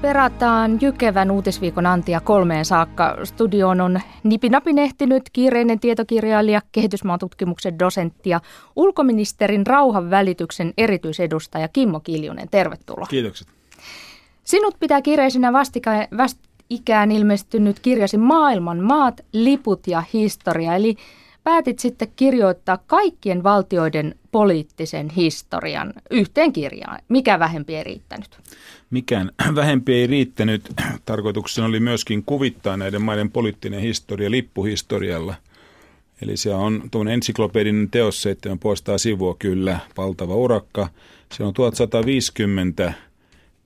perataan Jykevän uutisviikon antia kolmeen saakka. Studioon on nipinapin ehtinyt kiireinen tietokirjailija, kehitysmaatutkimuksen dosentti ja ulkoministerin rauhan välityksen erityisedustaja Kimmo Kiljunen. Tervetuloa. Kiitokset. Sinut pitää kiireisenä vastika- vastikään ilmestynyt kirjasi Maailman maat, liput ja historia. Eli päätit sitten kirjoittaa kaikkien valtioiden poliittisen historian yhteen kirjaan. Mikä vähempi ei riittänyt? Mikään vähempi ei riittänyt. Tarkoituksena oli myöskin kuvittaa näiden maiden poliittinen historia lippuhistorialla. Eli se on tuon ensiklopedinen teos, 7,5 sivua kyllä, valtava urakka. Se on 1150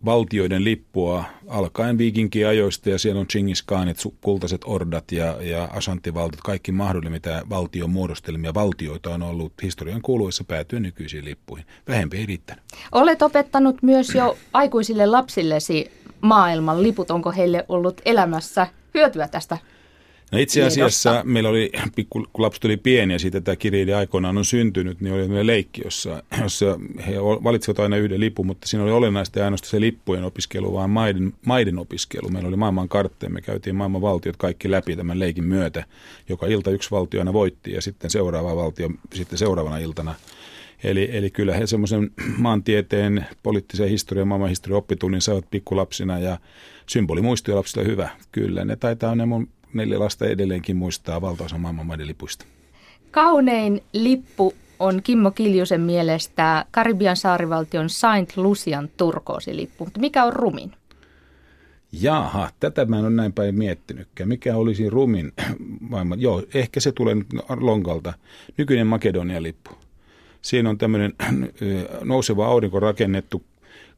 valtioiden lippua alkaen viikinkiajoista ja siellä on Chingis Khanit, kultaiset ordat ja, ja asanttivaltiot, kaikki mahdollinen, mitä valtion muodostelmia valtioita on ollut historian kuluessa päätyen nykyisiin lippuihin. Vähempi ei riittänyt. Olet opettanut myös jo aikuisille lapsillesi maailman liput. Onko heille ollut elämässä hyötyä tästä No itse asiassa tiedosta. meillä oli, kun lapset oli pieni ja siitä tämä kirjailija aikoinaan on syntynyt, niin oli meillä leikki, jossa, jossa he valitsivat aina yhden lipun, mutta siinä oli olennaista ja ainoastaan se lippujen opiskelu, vaan maiden, maiden opiskelu. Meillä oli maailman kartteja, me käytiin maailman valtiot kaikki läpi tämän leikin myötä. Joka ilta yksi valtio aina voitti ja sitten seuraava valtio sitten seuraavana iltana. Eli, eli kyllä he semmoisen maantieteen, poliittisen historian, maailmanhistorian oppitunnin saavat pikkulapsina ja symbolimuistoja lapsille hyvä. Kyllä, ne taitaa ne mun neljä lasta edelleenkin muistaa valtaosa maailman maiden lipuista. Kaunein lippu on Kimmo Kiljusen mielestä Karibian saarivaltion Saint Lucian turkoosilippu. Mutta mikä on rumin? Jaha, tätä mä en ole näin päin miettinytkään. Mikä olisi rumin maailman? Joo, ehkä se tulee nyt lonkalta. Nykyinen Makedonia-lippu. Siinä on tämmöinen nouseva aurinko rakennettu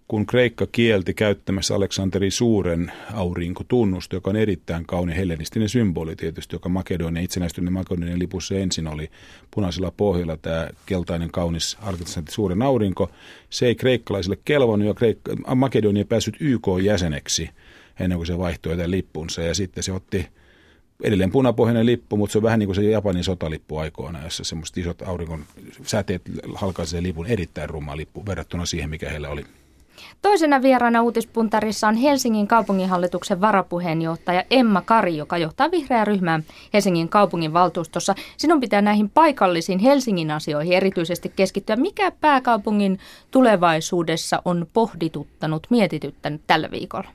kun Kreikka kielti käyttämässä Aleksanteri Suuren aurinkotunnusta, joka on erittäin kauni hellenistinen symboli tietysti, joka Makedonia, itsenäistyneen Makedonian lipussa ensin oli punaisella pohjalla tämä keltainen kaunis Aleksanteri Suuren aurinko. Se ei kreikkalaisille kelvannut ja Kreikka, Makedonia päässyt YK-jäseneksi ennen kuin se vaihtoi tämän lippunsa ja sitten se otti edelleen punapohjainen lippu, mutta se on vähän niin kuin se Japanin sotalippu aikoina, jossa semmoiset isot auringon säteet halkaisee lipun erittäin rumma lippu verrattuna siihen, mikä heillä oli. Toisena vieraana uutispuntarissa on Helsingin kaupunginhallituksen varapuheenjohtaja Emma Kari, joka johtaa vihreää ryhmää Helsingin kaupungin valtuustossa. Sinun pitää näihin paikallisiin Helsingin asioihin erityisesti keskittyä. Mikä pääkaupungin tulevaisuudessa on pohdituttanut, mietityttänyt tällä viikolla?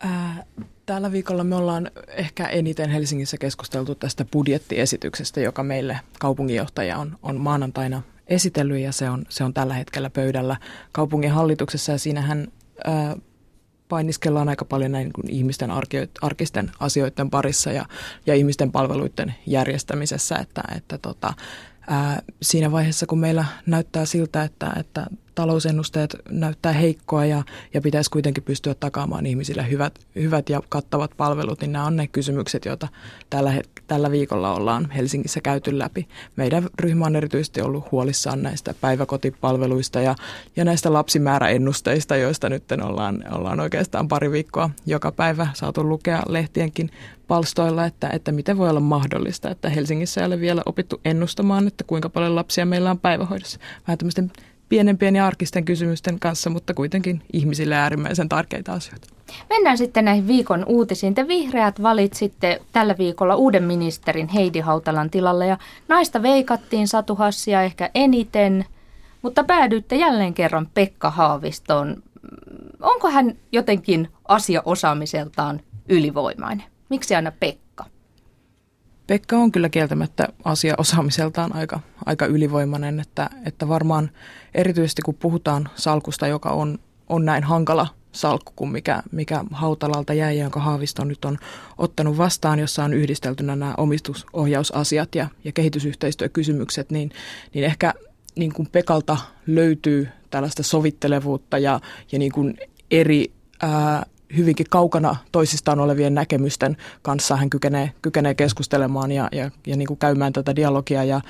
Ää, tällä viikolla me ollaan ehkä eniten Helsingissä keskusteltu tästä budjettiesityksestä, joka meille kaupunginjohtaja on, on maanantaina esitellyt ja se on, se on tällä hetkellä pöydällä kaupungin hallituksessa. Ja siinähän ää, painiskellaan aika paljon näin niin ihmisten arkisten asioiden parissa ja, ja ihmisten palveluiden järjestämisessä, että, että tota, ää, siinä vaiheessa kun meillä näyttää siltä, että, että talousennusteet näyttää heikkoa ja, ja pitäisi kuitenkin pystyä takaamaan ihmisille hyvät, hyvät ja kattavat palvelut, niin nämä on ne kysymykset, joita tällä, tällä viikolla ollaan Helsingissä käyty läpi. Meidän ryhmä on erityisesti ollut huolissaan näistä päiväkotipalveluista ja, ja näistä lapsimääräennusteista, joista nyt ollaan, ollaan oikeastaan pari viikkoa joka päivä saatu lukea lehtienkin palstoilla, että, että miten voi olla mahdollista, että Helsingissä ei ole vielä opittu ennustamaan, että kuinka paljon lapsia meillä on päivähoidossa. Vähän tämmöisten pienempien ja arkisten kysymysten kanssa, mutta kuitenkin ihmisille äärimmäisen tärkeitä asioita. Mennään sitten näihin viikon uutisiin. Te vihreät valitsitte tällä viikolla uuden ministerin Heidi Hautalan tilalle ja naista veikattiin Satu Hassia ehkä eniten, mutta päädyitte jälleen kerran Pekka Haavistoon. Onko hän jotenkin asiaosaamiseltaan ylivoimainen? Miksi aina Pekka? Pekka on kyllä kieltämättä asia osaamiseltaan aika, aika ylivoimainen, että, että varmaan erityisesti kun puhutaan salkusta, joka on, on näin hankala salkku kuin mikä, mikä Hautalalta jäi, jonka Haavisto nyt on ottanut vastaan, jossa on yhdisteltynä nämä omistusohjausasiat ja, ja kehitysyhteistyökysymykset, niin, niin ehkä niin kuin Pekalta löytyy tällaista sovittelevuutta ja, ja niin kuin eri ää, hyvinkin kaukana toisistaan olevien näkemysten kanssa hän kykenee, kykenee keskustelemaan ja, ja, ja niin kuin käymään tätä dialogia. Ja,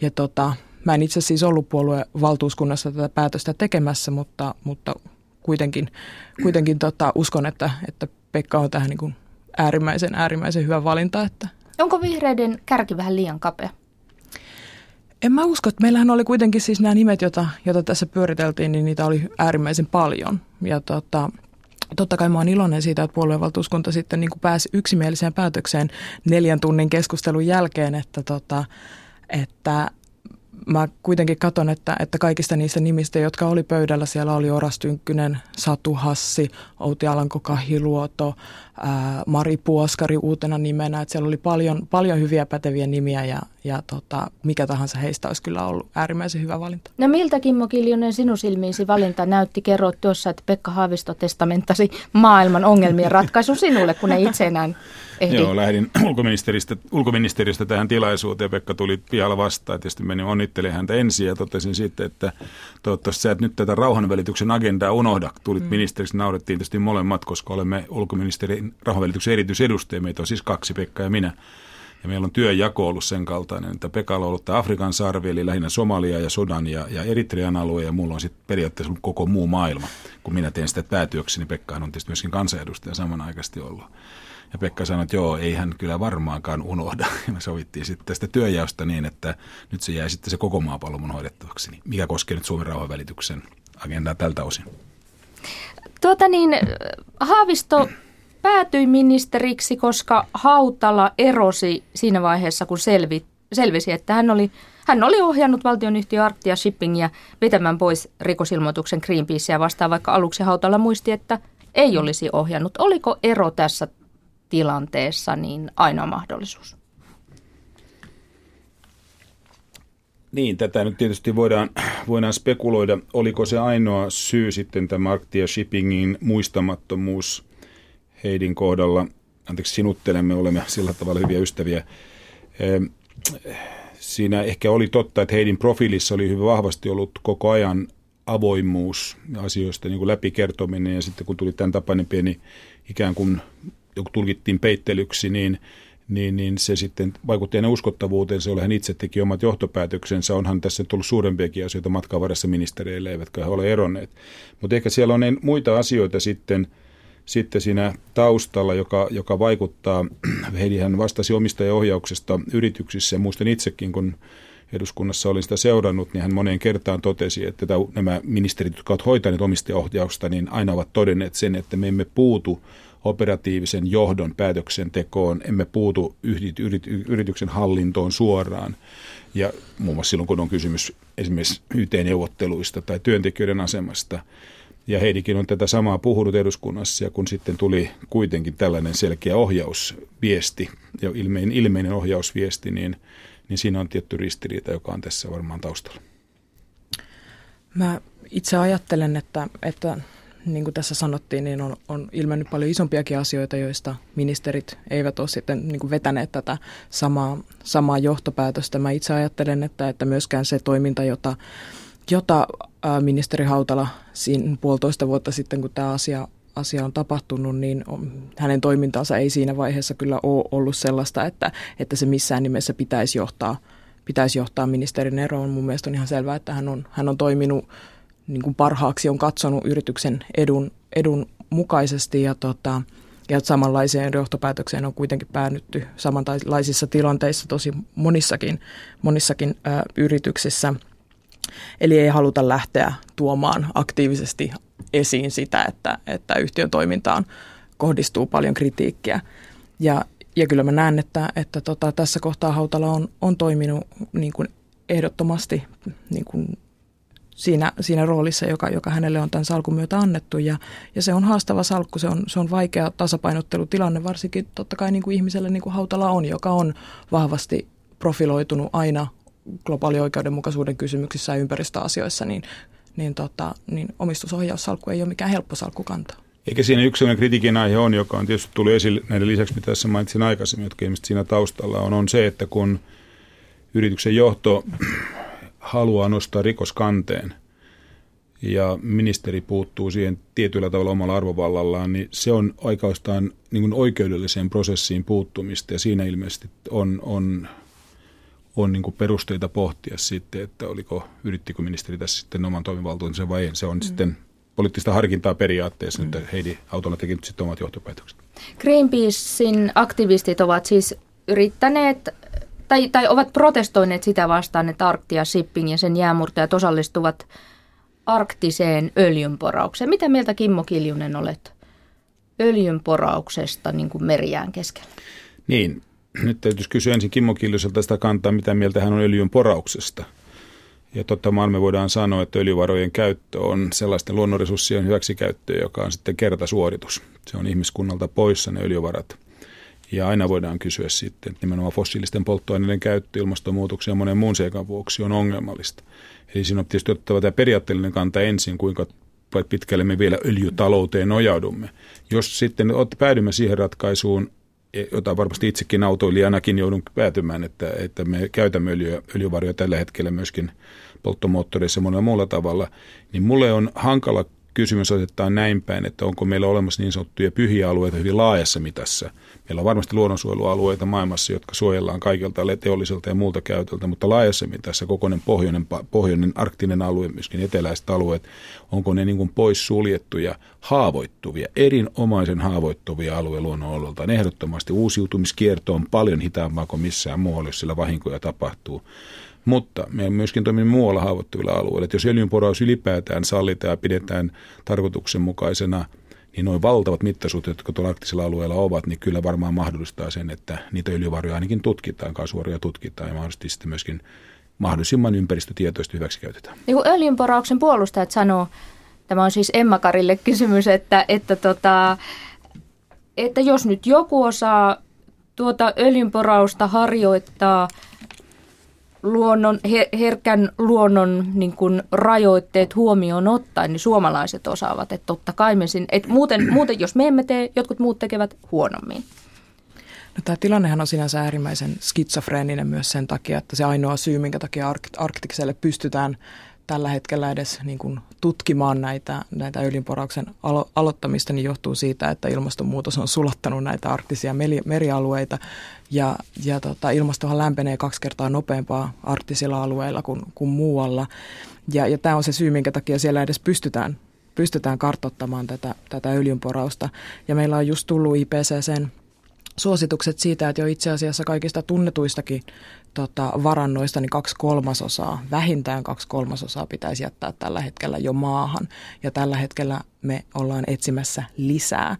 ja tota, mä en itse siis ollut puolueen valtuuskunnassa tätä päätöstä tekemässä, mutta, mutta kuitenkin, kuitenkin tota, uskon, että, että Pekka on tähän niin kuin äärimmäisen, äärimmäisen hyvä valinta. Että. Onko vihreiden kärki vähän liian kapea? En mä usko, että meillähän oli kuitenkin siis nämä nimet, joita, joita tässä pyöriteltiin, niin niitä oli äärimmäisen paljon. Ja tota, totta kai mä oon iloinen siitä, että puoluevaltuuskunta sitten niin kuin pääsi yksimieliseen päätökseen neljän tunnin keskustelun jälkeen, että, tota, että mä kuitenkin katson, että, että kaikista niistä nimistä, jotka oli pöydällä, siellä oli Oras Tynkkynen, Satu Hassi, Outi Alanko Kahiluoto, ää, Mari Puoskari uutena nimenä. Että siellä oli paljon, paljon hyviä päteviä nimiä ja, ja tota, mikä tahansa heistä olisi kyllä ollut äärimmäisen hyvä valinta. No miltä Kimmo Kiljunen sinun silmiisi valinta näytti? Kerroit tuossa, että Pekka Haavisto testamentasi maailman ongelmien ratkaisun sinulle, kun ei itse enää ehdi. Joo, lähdin ulkoministeristä, ulkoministeristä tähän tilaisuuteen Pekka tuli pihalla vastaan. Tietysti menin onnittelin häntä ensin ja totesin sitten, että toivottavasti sä et nyt tätä rauhanvälityksen agendaa unohda. Tulit mm. ministeriksi, naurettiin tietysti molemmat, koska olemme ulkoministerin rauhanvälityksen erityisedustajia. Meitä on siis kaksi, Pekka ja minä. Ja meillä on työjako ollut sen kaltainen, että Pekalla on ollut tämä Afrikan sarvi, eli lähinnä Somalia ja Sudan ja, ja Eritrean alue, ja mulla on sitten periaatteessa koko muu maailma. Kun minä teen sitä päätyöksi, niin Pekkahan on tietysti myöskin kansanedustaja samanaikaisesti ollut. Ja Pekka sanoi, että joo, ei hän kyllä varmaankaan unohda. Ja me sovittiin sitten tästä työjaosta niin, että nyt se jäi sitten se koko maapallo mun hoidettavaksi, mikä koskee nyt Suomen rauhanvälityksen agendaa tältä osin. Tuota niin, Haavisto päätyi ministeriksi, koska Hautala erosi siinä vaiheessa, kun selvi, selvisi, että hän oli, hän oli ohjannut valtionyhtiö Arctia Shippingia vetämään pois rikosilmoituksen Greenpeacea vastaan, vaikka aluksi Hautala muisti, että ei olisi ohjannut. Oliko ero tässä tilanteessa niin ainoa mahdollisuus? Niin, tätä nyt tietysti voidaan, voidaan spekuloida. Oliko se ainoa syy sitten tämä Arctia Shippingin muistamattomuus Heidin kohdalla? Anteeksi, sinuttelemme, olemme sillä tavalla hyviä ystäviä. Siinä ehkä oli totta, että Heidin profiilissa oli hyvin vahvasti ollut koko ajan avoimuus asioista niin kuin läpikertominen ja sitten kun tuli tämän tapainen pieni ikään kuin joku tulkittiin peittelyksi, niin, niin, niin se sitten vaikutti hänen uskottavuuteen. Se oli hän itse teki omat johtopäätöksensä. Onhan tässä tullut suurempiakin asioita matkan varressa ministereille, eivätkä he ole eronneet. Mutta ehkä siellä on muita asioita sitten, sitten siinä taustalla, joka, joka vaikuttaa. Heidi vastasi omistajaohjauksesta yrityksissä ja muistan itsekin, kun eduskunnassa olin sitä seurannut, niin hän moneen kertaan totesi, että nämä ministerit, jotka ovat hoitaneet omistajaohjausta, niin aina ovat todenneet sen, että me emme puutu operatiivisen johdon päätöksentekoon, emme puutu yrityksen hallintoon suoraan. Ja muun muassa silloin, kun on kysymys esimerkiksi YT-neuvotteluista tai työntekijöiden asemasta. Ja Heidikin on tätä samaa puhunut eduskunnassa, ja kun sitten tuli kuitenkin tällainen selkeä ohjausviesti, ja ilmeinen, ilmeinen ohjausviesti, niin, niin siinä on tietty ristiriita, joka on tässä varmaan taustalla. Mä itse ajattelen, että, että niin kuin tässä sanottiin, niin on, on ilmennyt paljon isompiakin asioita, joista ministerit eivät ole sitten niin kuin vetäneet tätä samaa, samaa johtopäätöstä. Mä itse ajattelen, että, että myöskään se toiminta, jota, jota ministeri Hautala siinä puolitoista vuotta sitten, kun tämä asia, asia on tapahtunut, niin hänen toimintansa ei siinä vaiheessa kyllä ole ollut sellaista, että, että se missään nimessä pitäisi johtaa, pitäisi johtaa ministerin eroon. Mun mielestä on ihan selvää, että hän on, hän on toiminut niin kuin parhaaksi on katsonut yrityksen edun, edun mukaisesti ja, tota, ja samanlaiseen johtopäätökseen on kuitenkin päänytty samanlaisissa tilanteissa tosi monissakin, monissakin ä, yrityksissä. Eli ei haluta lähteä tuomaan aktiivisesti esiin sitä, että, että yhtiön toimintaan kohdistuu paljon kritiikkiä. Ja, ja kyllä mä näen, että, että tota, tässä kohtaa Hautala on, on toiminut niin kuin ehdottomasti niin kuin siinä, siinä roolissa, joka, joka hänelle on tämän salkun myötä annettu. Ja, ja se on haastava salkku, se on, se on vaikea tasapainottelutilanne, varsinkin totta kai niin kuin ihmiselle niin kuin Hautala on, joka on vahvasti profiloitunut aina globaali oikeudenmukaisuuden kysymyksissä ja ympäristöasioissa, niin, niin, tota, niin omistusohjaussalkku ei ole mikään helppo salkku kantaa. Eikä siinä yksi sellainen kritiikin aihe on, joka on tietysti tullut esille näiden lisäksi, mitä tässä mainitsin aikaisemmin, jotka ilmeisesti siinä taustalla on, on se, että kun yrityksen johto haluaa nostaa rikoskanteen ja ministeri puuttuu siihen tietyllä tavalla omalla arvovallallaan, niin se on aikaistaan niin oikeudelliseen prosessiin puuttumista ja siinä ilmeisesti on, on, on niin perusteita pohtia sitten, että oliko, yrittikö ministeri tässä sitten oman toimivaltuutensa vai ei. Se on mm. sitten poliittista harkintaa periaatteessa, mm. että Heidi Autolla teki nyt sitten omat johtopäätökset. Greenpeacein aktivistit ovat siis yrittäneet tai, tai ovat protestoineet sitä vastaan, että Arktia Shipping ja sen jäämurtajat osallistuvat arktiseen öljynporaukseen. Mitä mieltä Kimmo Kiljunen olet öljynporauksesta niin kuin merijään keskellä? Niin, nyt täytyisi kysyä ensin Kimmo Kiljuselta sitä kantaa, mitä mieltä hän on öljyn porauksesta. Ja totta maan me voidaan sanoa, että öljyvarojen käyttö on sellaisten luonnonresurssien hyväksikäyttöä, joka on sitten kertasuoritus. Se on ihmiskunnalta poissa ne öljyvarat. Ja aina voidaan kysyä sitten, että nimenomaan fossiilisten polttoaineiden käyttö ilmastonmuutoksen ja monen muun seikan vuoksi on ongelmallista. Eli siinä on tietysti otettava tämä periaatteellinen kanta ensin, kuinka pitkälle me vielä öljytalouteen nojaudumme. Jos sitten päädymme siihen ratkaisuun, jota varmasti itsekin autoilijanakin joudun päätymään, että, että me käytämme öljyä, öljyvarjoja tällä hetkellä myöskin polttomoottoreissa monella muulla tavalla, niin mulle on hankala kysymys asettaa näin päin, että onko meillä olemassa niin sanottuja pyhiä alueita hyvin laajassa mitassa. Meillä on varmasti luonnonsuojelualueita maailmassa, jotka suojellaan kaikilta teolliselta ja muulta käytöltä, mutta laajassa mitassa kokoinen pohjoinen, pohjoinen arktinen alue, myöskin eteläiset alueet, onko ne niin kuin pois suljettuja, haavoittuvia, erinomaisen haavoittuvia alueita luonnonololtaan. Ehdottomasti uusiutumiskierto on paljon hitaampaa kuin missään muualla, jos sillä vahinkoja tapahtuu. Mutta me myöskin toimimme muualla haavoittuvilla alueilla. Että jos öljynporaus ylipäätään sallitaan ja pidetään tarkoituksenmukaisena, niin noin valtavat mittasuhteet, jotka tuolla arktisilla alueilla ovat, niin kyllä varmaan mahdollistaa sen, että niitä öljyvaroja ainakin tutkitaan, kaasuvaroja tutkitaan ja mahdollisesti sitten myöskin mahdollisimman ympäristötietoisesti hyväksi käytetään. Niin öljynporauksen puolustajat sanoo, tämä on siis Emma Karille kysymys, että, että, tota, että jos nyt joku osaa tuota öljynporausta harjoittaa – luonnon, herkän luonnon niin kuin rajoitteet huomioon ottaen, niin suomalaiset osaavat, että totta kai me sin, että muuten, muuten, jos me emme tee, jotkut muut tekevät huonommin. No, tämä tilannehan on sinänsä äärimmäisen skitsofreeninen myös sen takia, että se ainoa syy, minkä takia Arktikselle pystytään tällä hetkellä edes niin kuin tutkimaan näitä, näitä öljynporauksen alo- aloittamista, niin johtuu siitä, että ilmastonmuutos on sulattanut näitä arktisia meri- merialueita ja, ja tota, ilmastohan lämpenee kaksi kertaa nopeampaa arktisilla alueilla kuin, kuin muualla. Ja, ja tämä on se syy, minkä takia siellä edes pystytään, pystytään kartottamaan tätä, tätä öljynporausta. Ja meillä on just tullut IPCCn suositukset siitä, että jo itse asiassa kaikista tunnetuistakin tota, varannoista niin kaksi kolmasosaa, vähintään kaksi kolmasosaa pitäisi jättää tällä hetkellä jo maahan. Ja tällä hetkellä me ollaan etsimässä lisää.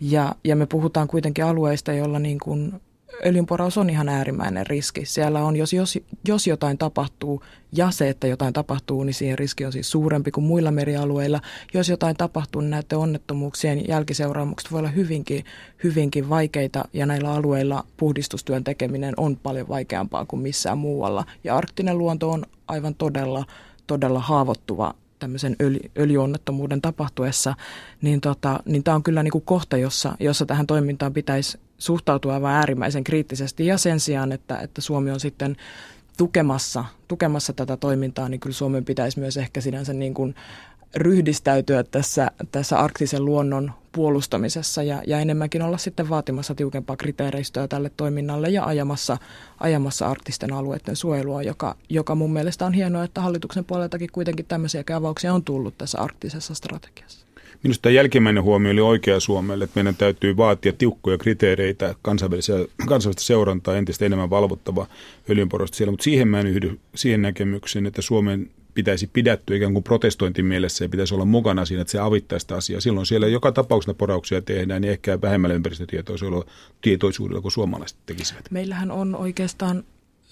Ja, ja me puhutaan kuitenkin alueista, joilla niin kuin öljynporaus on ihan äärimmäinen riski. Siellä on, jos, jos, jos jotain tapahtuu ja se, että jotain tapahtuu, niin siihen riski on siis suurempi kuin muilla merialueilla. Jos jotain tapahtuu, niin näiden onnettomuuksien jälkiseuraamukset voi olla hyvinkin, hyvinkin vaikeita ja näillä alueilla puhdistustyön tekeminen on paljon vaikeampaa kuin missään muualla. Ja arktinen luonto on aivan todella, todella haavoittuva tämmöisen öljy, öljyonnettomuuden tapahtuessa, niin, tota, niin tämä on kyllä niin kuin kohta, jossa, jossa tähän toimintaan pitäisi suhtautua aivan äärimmäisen kriittisesti. Ja sen sijaan, että, että Suomi on sitten tukemassa, tukemassa tätä toimintaa, niin kyllä Suomen pitäisi myös ehkä sinänsä niin kuin ryhdistäytyä tässä, tässä arktisen luonnon puolustamisessa ja, ja enemmänkin olla sitten vaatimassa tiukempaa kriteeristöä tälle toiminnalle ja ajamassa, ajamassa arktisten alueiden suojelua, joka, joka mun mielestä on hienoa, että hallituksen puoleltakin kuitenkin tämmöisiä avauksia on tullut tässä arktisessa strategiassa. Minusta jälkimmäinen huomio oli oikea Suomelle, että meidän täytyy vaatia tiukkoja kriteereitä, kansainvälistä seurantaa, entistä enemmän valvottava öljynporosta siellä, mutta siihen mä en yhdy siihen näkemykseen, että Suomen pitäisi pidättyä ikään kuin protestointimielessä ja pitäisi olla mukana siinä, että se avittaa sitä asiaa. Silloin siellä joka tapauksessa porauksia tehdään, niin ehkä vähemmällä ympäristötietoisuudella tietoisuudella kuin suomalaiset tekisivät. Meillähän on oikeastaan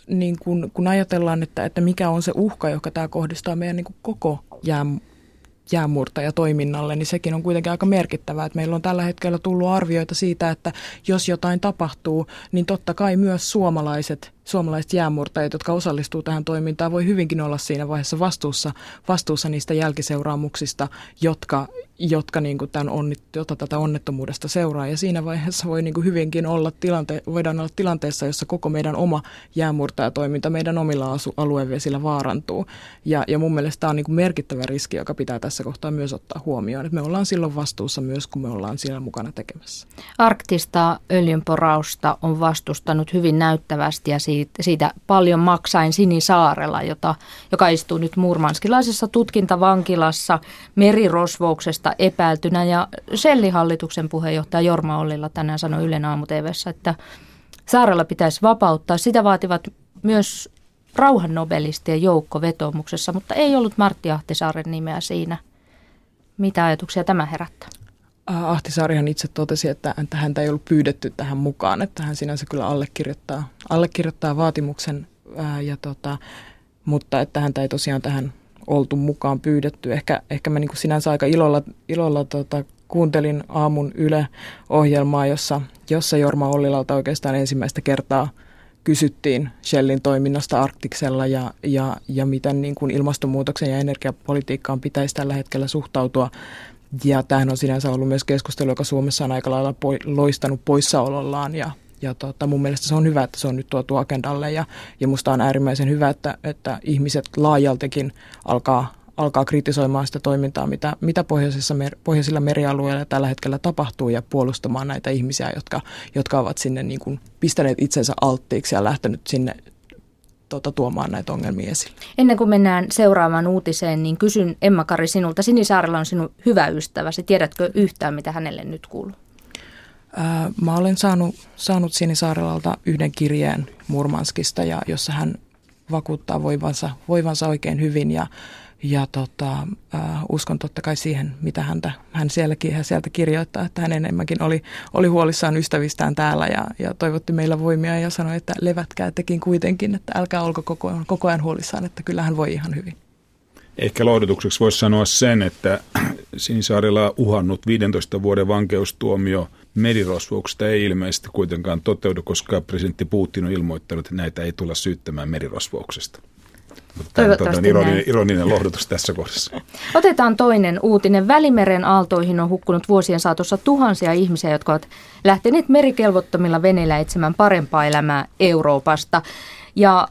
niin kun, kun ajatellaan, että, että mikä on se uhka, joka tämä kohdistaa meidän niin koko jää, jäämurtajatoiminnalle, niin sekin on kuitenkin aika merkittävää. Että meillä on tällä hetkellä tullut arvioita siitä, että jos jotain tapahtuu, niin totta kai myös suomalaiset suomalaiset jäämurtajat, jotka osallistuu tähän toimintaan, voi hyvinkin olla siinä vaiheessa vastuussa, vastuussa niistä jälkiseuraamuksista, jotka, jotka niin kuin tämän onnit, jota tätä onnettomuudesta seuraa. Ja siinä vaiheessa voi niin kuin hyvinkin olla tilante, voidaan olla tilanteessa, jossa koko meidän oma jäämurtajatoiminta meidän omilla asu, aluevesillä vaarantuu. Ja, ja mun mielestä tämä on niin kuin merkittävä riski, joka pitää tässä kohtaa myös ottaa huomioon. Että me ollaan silloin vastuussa myös, kun me ollaan siellä mukana tekemässä. Arktista öljynporausta on vastustanut hyvin näyttävästi ja siitä, siitä paljon maksain Sinisaarella, jota, joka istuu nyt murmanskilaisessa tutkintavankilassa merirosvouksesta epäiltynä. Ja Selli-hallituksen puheenjohtaja Jorma Ollilla tänään sanoi Ylen aamu että Saarella pitäisi vapauttaa. Sitä vaativat myös rauhannobelistien joukko vetomuksessa, mutta ei ollut Martti Ahtisaaren nimeä siinä. Mitä ajatuksia tämä herättää? Ahtisaarihan itse totesi, että, että häntä ei ollut pyydetty tähän mukaan, että hän sinänsä kyllä allekirjoittaa, allekirjoittaa vaatimuksen, ää, ja tota, mutta että häntä ei tosiaan tähän oltu mukaan pyydetty. Ehkä, ehkä mä niin kuin sinänsä aika ilolla, ilolla tota, kuuntelin aamun Yle-ohjelmaa, jossa, jossa Jorma Ollilalta oikeastaan ensimmäistä kertaa kysyttiin Shellin toiminnasta Arktiksella ja, ja, ja miten niin kuin ilmastonmuutoksen ja energiapolitiikkaan pitäisi tällä hetkellä suhtautua. Ja tämähän on sinänsä ollut myös keskustelu, joka Suomessa on aika lailla poi, loistanut poissaolollaan. Ja, ja tota, mun mielestä se on hyvä, että se on nyt tuotu agendalle. Ja, ja musta on äärimmäisen hyvä, että, että ihmiset laajaltikin alkaa, alkaa kritisoimaan sitä toimintaa, mitä, mitä pohjoisissa, mer, pohjoisilla merialueilla tällä hetkellä tapahtuu ja puolustamaan näitä ihmisiä, jotka, jotka ovat sinne niin kuin pistäneet itsensä alttiiksi ja lähtenyt sinne tuota, tuomaan näitä ongelmia esille. Ennen kuin mennään seuraavaan uutiseen, niin kysyn Emma-Kari sinulta. Sinisaarella on sinun hyvä ystäväsi. Tiedätkö yhtään, mitä hänelle nyt kuuluu? Ää, mä olen saanut, saanut Sinisaarelalta yhden kirjeen Murmanskista, ja, jossa hän vakuuttaa voivansa, voivansa oikein hyvin ja ja tota, äh, uskon totta kai siihen, mitä häntä, hän sielläkin, hän sieltä kirjoittaa, että hän enemmänkin oli, oli huolissaan ystävistään täällä ja, ja toivotti meillä voimia ja sanoi, että levätkää tekin kuitenkin, että älkää olko koko, koko ajan huolissaan, että kyllä hän voi ihan hyvin. Ehkä lohdutukseksi voisi sanoa sen, että Sinisaarilla uhannut 15 vuoden vankeustuomio merirosvouksesta ei ilmeisesti kuitenkaan toteudu, koska presidentti Putin on ilmoittanut, että näitä ei tulla syyttämään merirosvouksesta. Toivottavasti on ironinen, ironinen lohdutus tässä kohdassa. Otetaan toinen uutinen. Välimeren aaltoihin on hukkunut vuosien saatossa tuhansia ihmisiä, jotka ovat lähteneet merikelvottomilla veneillä etsimään parempaa elämää Euroopasta. Ja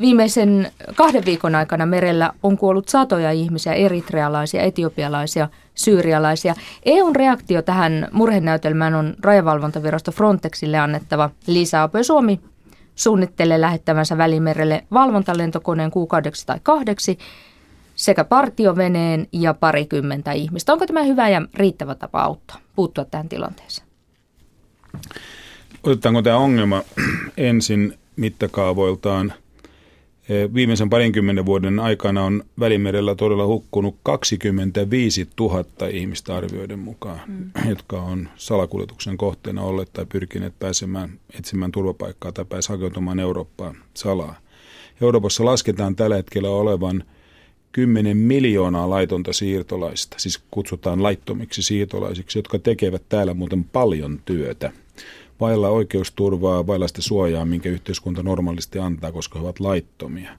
viimeisen kahden viikon aikana merellä on kuollut satoja ihmisiä, eritrealaisia, etiopialaisia, syyrialaisia. EUn reaktio tähän murhenäytelmään on rajavalvontavirasto Frontexille annettava lisäapu. Suomi suunnittelee lähettävänsä Välimerelle valvontalentokoneen kuukaudeksi tai kahdeksi sekä partioveneen ja parikymmentä ihmistä. Onko tämä hyvä ja riittävä tapa auttaa, puuttua tähän tilanteeseen? Otetaanko tämä ongelma ensin mittakaavoiltaan – Viimeisen parinkymmenen vuoden aikana on Välimerellä todella hukkunut 25 000 ihmistä arvioiden mukaan, mm. jotka on salakuljetuksen kohteena olleet tai pyrkineet pääsemään etsimään turvapaikkaa tai pääsevät hakeutumaan Eurooppaan salaa. Euroopassa lasketaan tällä hetkellä olevan 10 miljoonaa laitonta siirtolaista, siis kutsutaan laittomiksi siirtolaisiksi, jotka tekevät täällä muuten paljon työtä vailla oikeusturvaa, vailla sitä suojaa, minkä yhteiskunta normaalisti antaa, koska he ovat laittomia.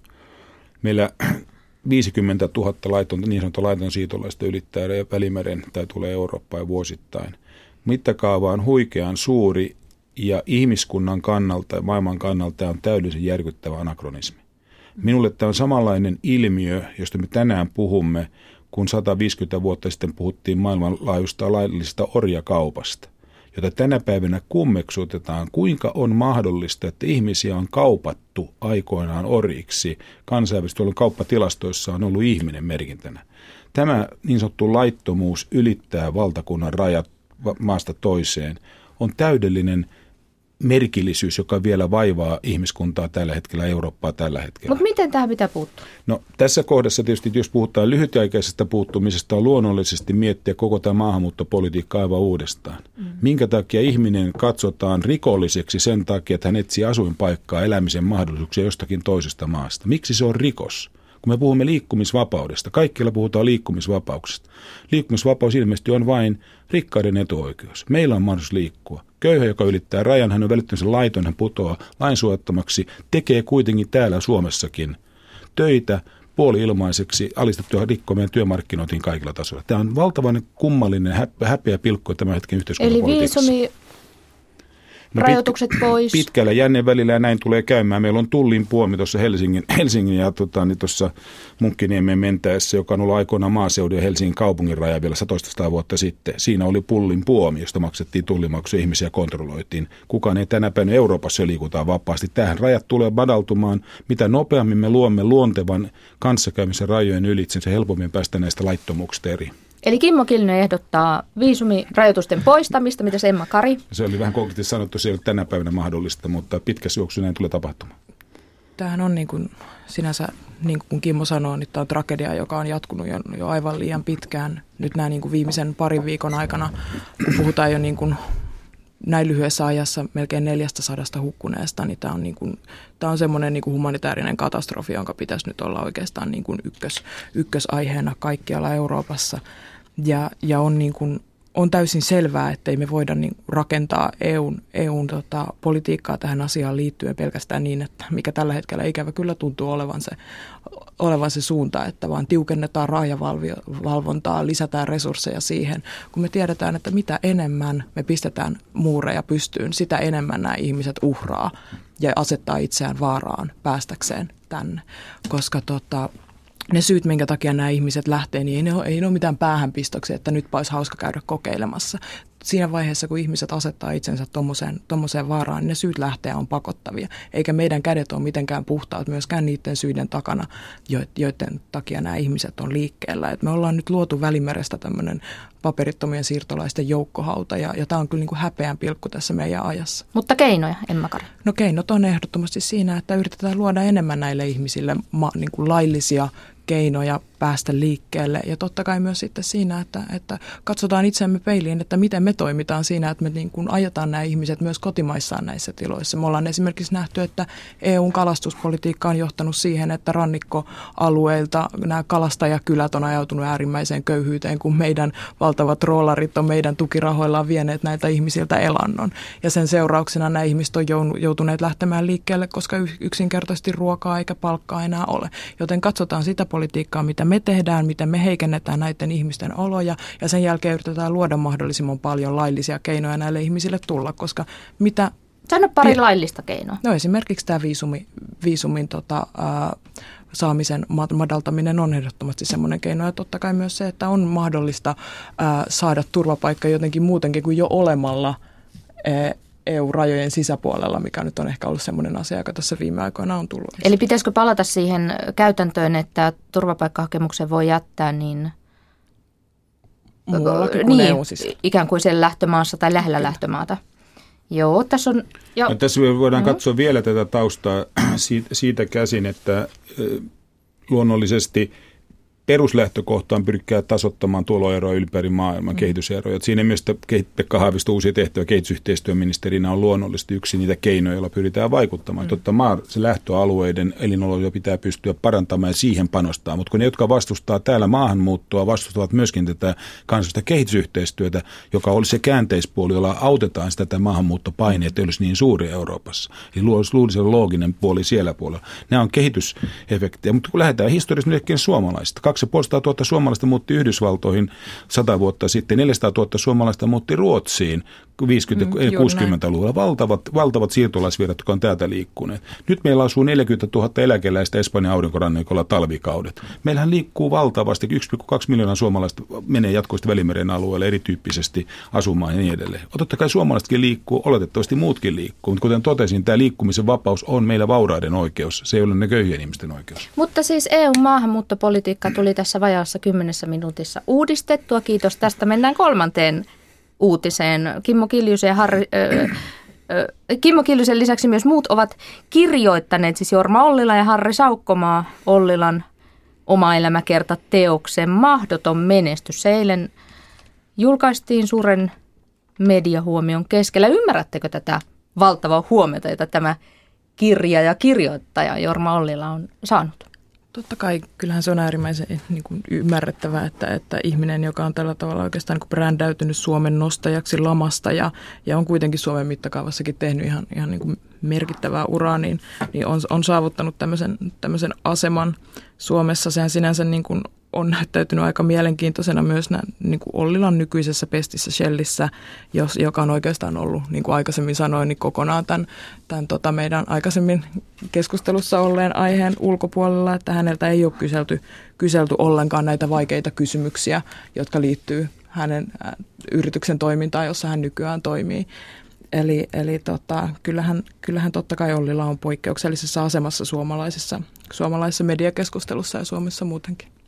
Meillä 50 000 laitonta, niin sanottua laiton siitolaista ylittää Välimeren tai tulee Eurooppaan vuosittain. Mittakaava on huikean suuri ja ihmiskunnan kannalta ja maailman kannalta on täydellisen järkyttävä anakronismi. Minulle tämä on samanlainen ilmiö, josta me tänään puhumme, kun 150 vuotta sitten puhuttiin maailmanlaajuista laillisesta orjakaupasta jota tänä päivänä kummeksutetaan, kuinka on mahdollista, että ihmisiä on kaupattu aikoinaan oriksi. Kansainvälisesti kauppatilastoissa on ollut ihminen merkintänä. Tämä niin sanottu laittomuus ylittää valtakunnan rajat maasta toiseen. On täydellinen merkillisyys, joka vielä vaivaa ihmiskuntaa tällä hetkellä, Eurooppaa tällä hetkellä. Mutta miten tähän pitää puuttua? No tässä kohdassa tietysti, jos puhutaan lyhytaikaisesta puuttumisesta, on luonnollisesti miettiä koko tämä maahanmuuttopolitiikka aivan uudestaan. Mm. Minkä takia ihminen katsotaan rikolliseksi sen takia, että hän etsii asuinpaikkaa, elämisen mahdollisuuksia jostakin toisesta maasta? Miksi se on rikos? Kun me puhumme liikkumisvapaudesta, kaikilla puhutaan liikkumisvapauksesta. Liikkumisvapaus ilmeisesti on vain rikkaiden etuoikeus. Meillä on mahdollisuus liikkua. Köyhä, joka ylittää rajan, hän on välittömästi laiton, hän putoaa lainsuojattomaksi, tekee kuitenkin täällä Suomessakin töitä puoli-ilmaiseksi alistettua rikkomien työmarkkinoitiin kaikilla tasoilla. Tämä on valtavan kummallinen häpeä pilkko tämän hetken yhteiskuntapolitiikassa. Eli viisumi No rajoitukset pit, pois. Pitkällä jänneen välillä ja näin tulee käymään. Meillä on tullin puomi tuossa Helsingin, Helsingin ja tota, niin tuossa Munkkiniemeen mentäessä, joka on ollut aikoinaan maaseudun ja Helsingin kaupungin raja vielä 100 vuotta sitten. Siinä oli pullin puomi, josta maksettiin tullimaksu ja ihmisiä kontrolloitiin. Kukaan ei tänä päivänä Euroopassa liikutaan vapaasti. Tähän rajat tulee madaltumaan. Mitä nopeammin me luomme luontevan kanssakäymisen rajojen ylitse, se helpommin päästä näistä laittomuuksista eri. Eli Kimmo Kilinen ehdottaa viisumirajoitusten poistamista, mitä se Emma Kari? Se oli vähän konkreettisesti sanottu, se ei ole tänä päivänä mahdollista, mutta pitkässä juoksussa näin tulee tapahtumaan. Tämähän on niin kuin sinänsä, niin kuin Kimmo sanoo, niin tämä on tragedia, joka on jatkunut jo, jo aivan liian pitkään. Nyt nämä niin kuin viimeisen parin viikon aikana, kun puhutaan jo niin kuin näin lyhyessä ajassa melkein 400 hukkuneesta, niin tämä on, niin kuin, tämä on semmoinen niin kuin humanitaarinen katastrofi, jonka pitäisi nyt olla oikeastaan niin kuin ykkös, ykkösaiheena kaikkialla Euroopassa. Ja, ja on niin kuin on täysin selvää, että ei me voida niin rakentaa EUn, EUn tota, politiikkaa tähän asiaan liittyen pelkästään niin, että mikä tällä hetkellä ikävä kyllä tuntuu olevan se, olevan se suunta, että vaan tiukennetaan rajavalvontaa, lisätään resursseja siihen, kun me tiedetään, että mitä enemmän me pistetään muureja pystyyn, sitä enemmän nämä ihmiset uhraa ja asettaa itseään vaaraan päästäkseen tänne, koska tota, ne syyt, minkä takia nämä ihmiset lähtee, niin ei ne ole, ei ne ole mitään päähänpistoksia, että nyt olisi hauska käydä kokeilemassa siinä vaiheessa, kun ihmiset asettaa itsensä tuommoiseen vaaraan, niin ne syyt lähteä on pakottavia. Eikä meidän kädet ole mitenkään puhtaat myöskään niiden syiden takana, joiden takia nämä ihmiset on liikkeellä. Et me ollaan nyt luotu Välimerestä tämmöinen paperittomien siirtolaisten joukkohauta, ja, ja tämä on kyllä niin kuin häpeän pilkku tässä meidän ajassa. Mutta keinoja, Emma Kari? No keinot on ehdottomasti siinä, että yritetään luoda enemmän näille ihmisille ma, niin kuin laillisia keinoja päästä liikkeelle. Ja totta kai myös sitten siinä, että, että katsotaan itseämme peiliin, että miten me toimitaan siinä, että me niin kuin ajetaan nämä ihmiset myös kotimaissaan näissä tiloissa. Me ollaan esimerkiksi nähty, että EUn kalastuspolitiikka on johtanut siihen, että rannikkoalueilta nämä kalastajakylät on ajautunut äärimmäiseen köyhyyteen, kun meidän valtavat roolarit on meidän tukirahoillaan vieneet näitä ihmisiltä elannon. Ja sen seurauksena nämä ihmiset on joutuneet lähtemään liikkeelle, koska yksinkertaisesti ruokaa eikä palkkaa enää ole. Joten katsotaan sitä politiikkaa, mitä me tehdään, miten me heikennetään näiden ihmisten oloja ja sen jälkeen yritetään luoda mahdollisimman paljon laillisia keinoja näille ihmisille tulla, koska mitä... Sano pari ja, laillista keinoa. No esimerkiksi tämä viisumi, viisumin tota, ää, saamisen madaltaminen on ehdottomasti semmoinen keino. Ja totta kai myös se, että on mahdollista ää, saada turvapaikka jotenkin muutenkin kuin jo olemalla ää, EU-rajojen sisäpuolella, mikä nyt on ehkä ollut sellainen asia, joka tässä viime aikoina on tullut. Eli pitäisikö palata siihen käytäntöön, että turvapaikkahakemuksen voi jättää niin Muuallakin kuin niin, ikään kuin sen lähtömaassa tai lähellä Kyllä. lähtömaata. Joo, tässä on... Ja... No, tässä voidaan mm-hmm. katsoa vielä tätä taustaa siitä, siitä käsin, että luonnollisesti – peruslähtökohta on pyrkiä tasottamaan tuloeroja ylipäärin maailman mm. kehityseroja. Et siinä mielessä Pekka Haavisto uusi tehtävä kehitysyhteistyöministerinä on luonnollisesti yksi niitä keinoja, joilla pyritään vaikuttamaan. Mm. Totta maa, se lähtöalueiden elinoloja pitää pystyä parantamaan ja siihen panostaa. Mutta kun ne, jotka vastustaa täällä maahanmuuttoa, vastustavat myöskin tätä kansallista kehitysyhteistyötä, joka olisi se käänteispuoli, jolla autetaan sitä tätä maahanmuuttopaineet, että olisi niin suuri Euroopassa. Eli luulisi looginen puoli siellä puolella. Nämä on kehitysefektejä, mutta kun lähdetään historiassa nyt suomalaista, 250 000 suomalaista muutti Yhdysvaltoihin 100 vuotta sitten, 400 000 suomalaista muutti Ruotsiin 50- mm, 60-luvulla. Valtavat, valtavat siirtolaisvirrat, jotka on täältä liikkuneet. Nyt meillä asuu 40 000 eläkeläistä Espanjan aurinkorannikolla talvikaudet. Meillähän liikkuu valtavasti, 1,2 miljoonaa suomalaista menee jatkuvasti Välimeren alueelle erityyppisesti asumaan ja niin edelleen. Totta kai suomalaisetkin liikkuu, oletettavasti muutkin liikkuu, mutta kuten totesin, tämä liikkumisen vapaus on meillä vauraiden oikeus, se ei ole ne köyhien ihmisten oikeus. Mutta siis EU-maahanmuuttopolitiikka tuli tässä vajaassa kymmenessä minuutissa uudistettua. Kiitos tästä. Mennään kolmanteen uutiseen. Kimmo Kiljusen Harri, äh, Kimmo Kiljusen lisäksi myös muut ovat kirjoittaneet, siis Jorma Ollila ja Harri Saukkomaa Ollilan oma elämäkerta teoksen Mahdoton menestys. Se eilen julkaistiin suuren mediahuomion keskellä. Ymmärrättekö tätä valtavaa huomiota, jota tämä kirja ja kirjoittaja Jorma Ollila on saanut? Totta kai, kyllähän se on äärimmäisen eh, niin kuin ymmärrettävää, että, että ihminen, joka on tällä tavalla oikeastaan niin kuin brändäytynyt Suomen nostajaksi lamasta ja, ja on kuitenkin Suomen mittakaavassakin tehnyt ihan, ihan niin kuin merkittävää uraa, niin, niin on, on saavuttanut tämmöisen, tämmöisen aseman Suomessa. Sehän sinänsä niin kuin on näyttäytynyt aika mielenkiintoisena myös nä, niin kuin Ollilan nykyisessä pestissä Shellissä, jos, joka on oikeastaan ollut, niin kuin aikaisemmin sanoin, niin kokonaan tämän, tämän tota meidän aikaisemmin keskustelussa olleen aiheen ulkopuolella, että häneltä ei ole kyselty, kyselty ollenkaan näitä vaikeita kysymyksiä, jotka liittyy hänen ä, yrityksen toimintaan, jossa hän nykyään toimii. Eli, eli tota, kyllähän, kyllähän totta kai Ollila on poikkeuksellisessa asemassa suomalaisessa, suomalaisessa mediakeskustelussa ja Suomessa muutenkin.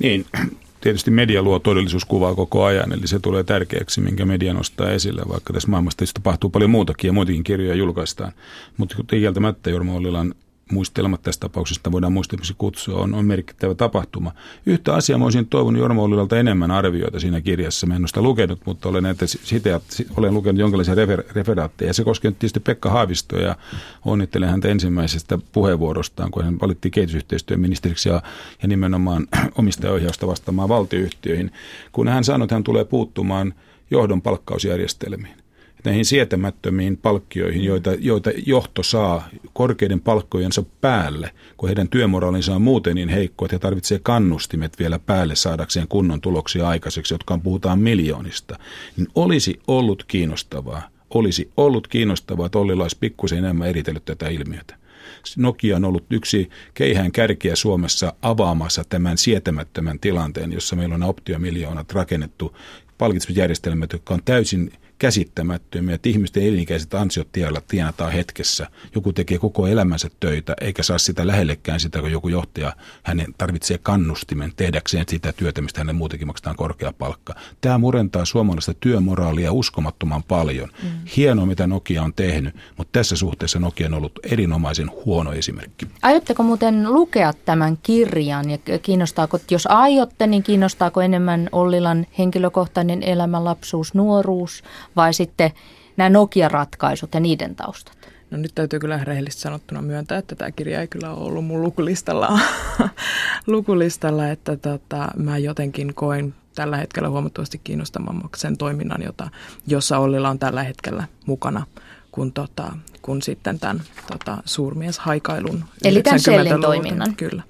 Niin, tietysti media luo todellisuuskuvaa koko ajan, eli se tulee tärkeäksi, minkä media nostaa esille, vaikka tässä maailmassa tapahtuu paljon muutakin ja muitakin kirjoja julkaistaan. Mutta kieltämättä Jorma Ollilan muistelmat tässä tapauksessa, voidaan muistelmiksi kutsua, on, on merkittävä tapahtuma. Yhtä asiaa mä olisin toivonut Jorma Ollilalta enemmän arvioita siinä kirjassa. Mä en ole sitä lukenut, mutta olen, näitä siteat, olen lukenut jonkinlaisia refer, referaatteja. Se koskee tietysti Pekka Haavistoa ja onnittelen häntä ensimmäisestä puheenvuorostaan, kun hän valittiin kehitysyhteistyöministeriksi ja, ja nimenomaan omistajaohjausta vastaamaan valtioyhtiöihin. Kun hän sanoi, että hän tulee puuttumaan johdon palkkausjärjestelmiin näihin sietämättömiin palkkioihin, joita, joita johto saa korkeiden palkkojensa päälle, kun heidän työmoraalinsa on muuten niin heikko, että he tarvitsevat kannustimet vielä päälle saadakseen kunnon tuloksia aikaiseksi, jotka on, puhutaan miljoonista, niin olisi ollut kiinnostavaa, olisi ollut kiinnostavaa, että Ollila olisi pikkusen enemmän eritellyt tätä ilmiötä. Nokia on ollut yksi keihään kärkiä Suomessa avaamassa tämän sietämättömän tilanteen, jossa meillä on optiomiljoonat rakennettu palkitsemisjärjestelmät, jotka on täysin käsittämättömiä, että ihmisten elinikäiset ansiot tiellä tienataan hetkessä. Joku tekee koko elämänsä töitä, eikä saa sitä lähellekään sitä, kun joku johtaja, hänen tarvitsee kannustimen tehdäkseen sitä työtä, mistä hänen muutenkin maksetaan korkea palkka. Tämä murentaa suomalaista työmoraalia uskomattoman paljon. Mm. Hienoa, mitä Nokia on tehnyt, mutta tässä suhteessa Nokia on ollut erinomaisen huono esimerkki. Aiotteko muuten lukea tämän kirjan ja kiinnostaako, jos aiotte, niin kiinnostaako enemmän Ollilan henkilökohtainen elämä, lapsuus, nuoruus vai sitten nämä Nokia-ratkaisut ja niiden taustat? No nyt täytyy kyllä rehellisesti sanottuna myöntää, että tämä kirja ei kyllä ole ollut mun lukulistalla, lukulistalla että tota, mä jotenkin koen tällä hetkellä huomattavasti kiinnostavammaksi sen toiminnan, jota, jossa Ollilla on tällä hetkellä mukana, kun, tota, kun sitten tämän tota, suurmieshaikailun. Eli tämän Shellin toiminnan. Kyllä.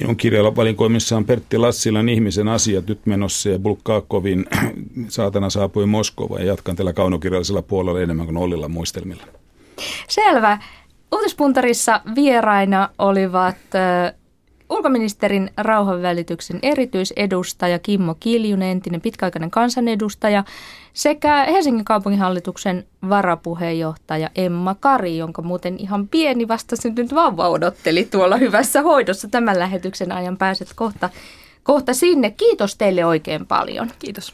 Minun kirjalla valikoimissa on Pertti Lassilan ihmisen asiat nyt menossa ja Bulgakovin saatana saapui Moskova ja jatkan tällä kaunokirjallisella puolella enemmän kuin Ollilla muistelmilla. Selvä. Uutispuntarissa vieraina olivat ulkoministerin rauhanvälityksen erityisedustaja Kimmo Kiljunen, entinen pitkäaikainen kansanedustaja, sekä Helsingin kaupunginhallituksen varapuheenjohtaja Emma Kari, jonka muuten ihan pieni vasta syntynyt vauva odotteli tuolla hyvässä hoidossa. Tämän lähetyksen ajan pääset kohta, kohta sinne. Kiitos teille oikein paljon. Kiitos.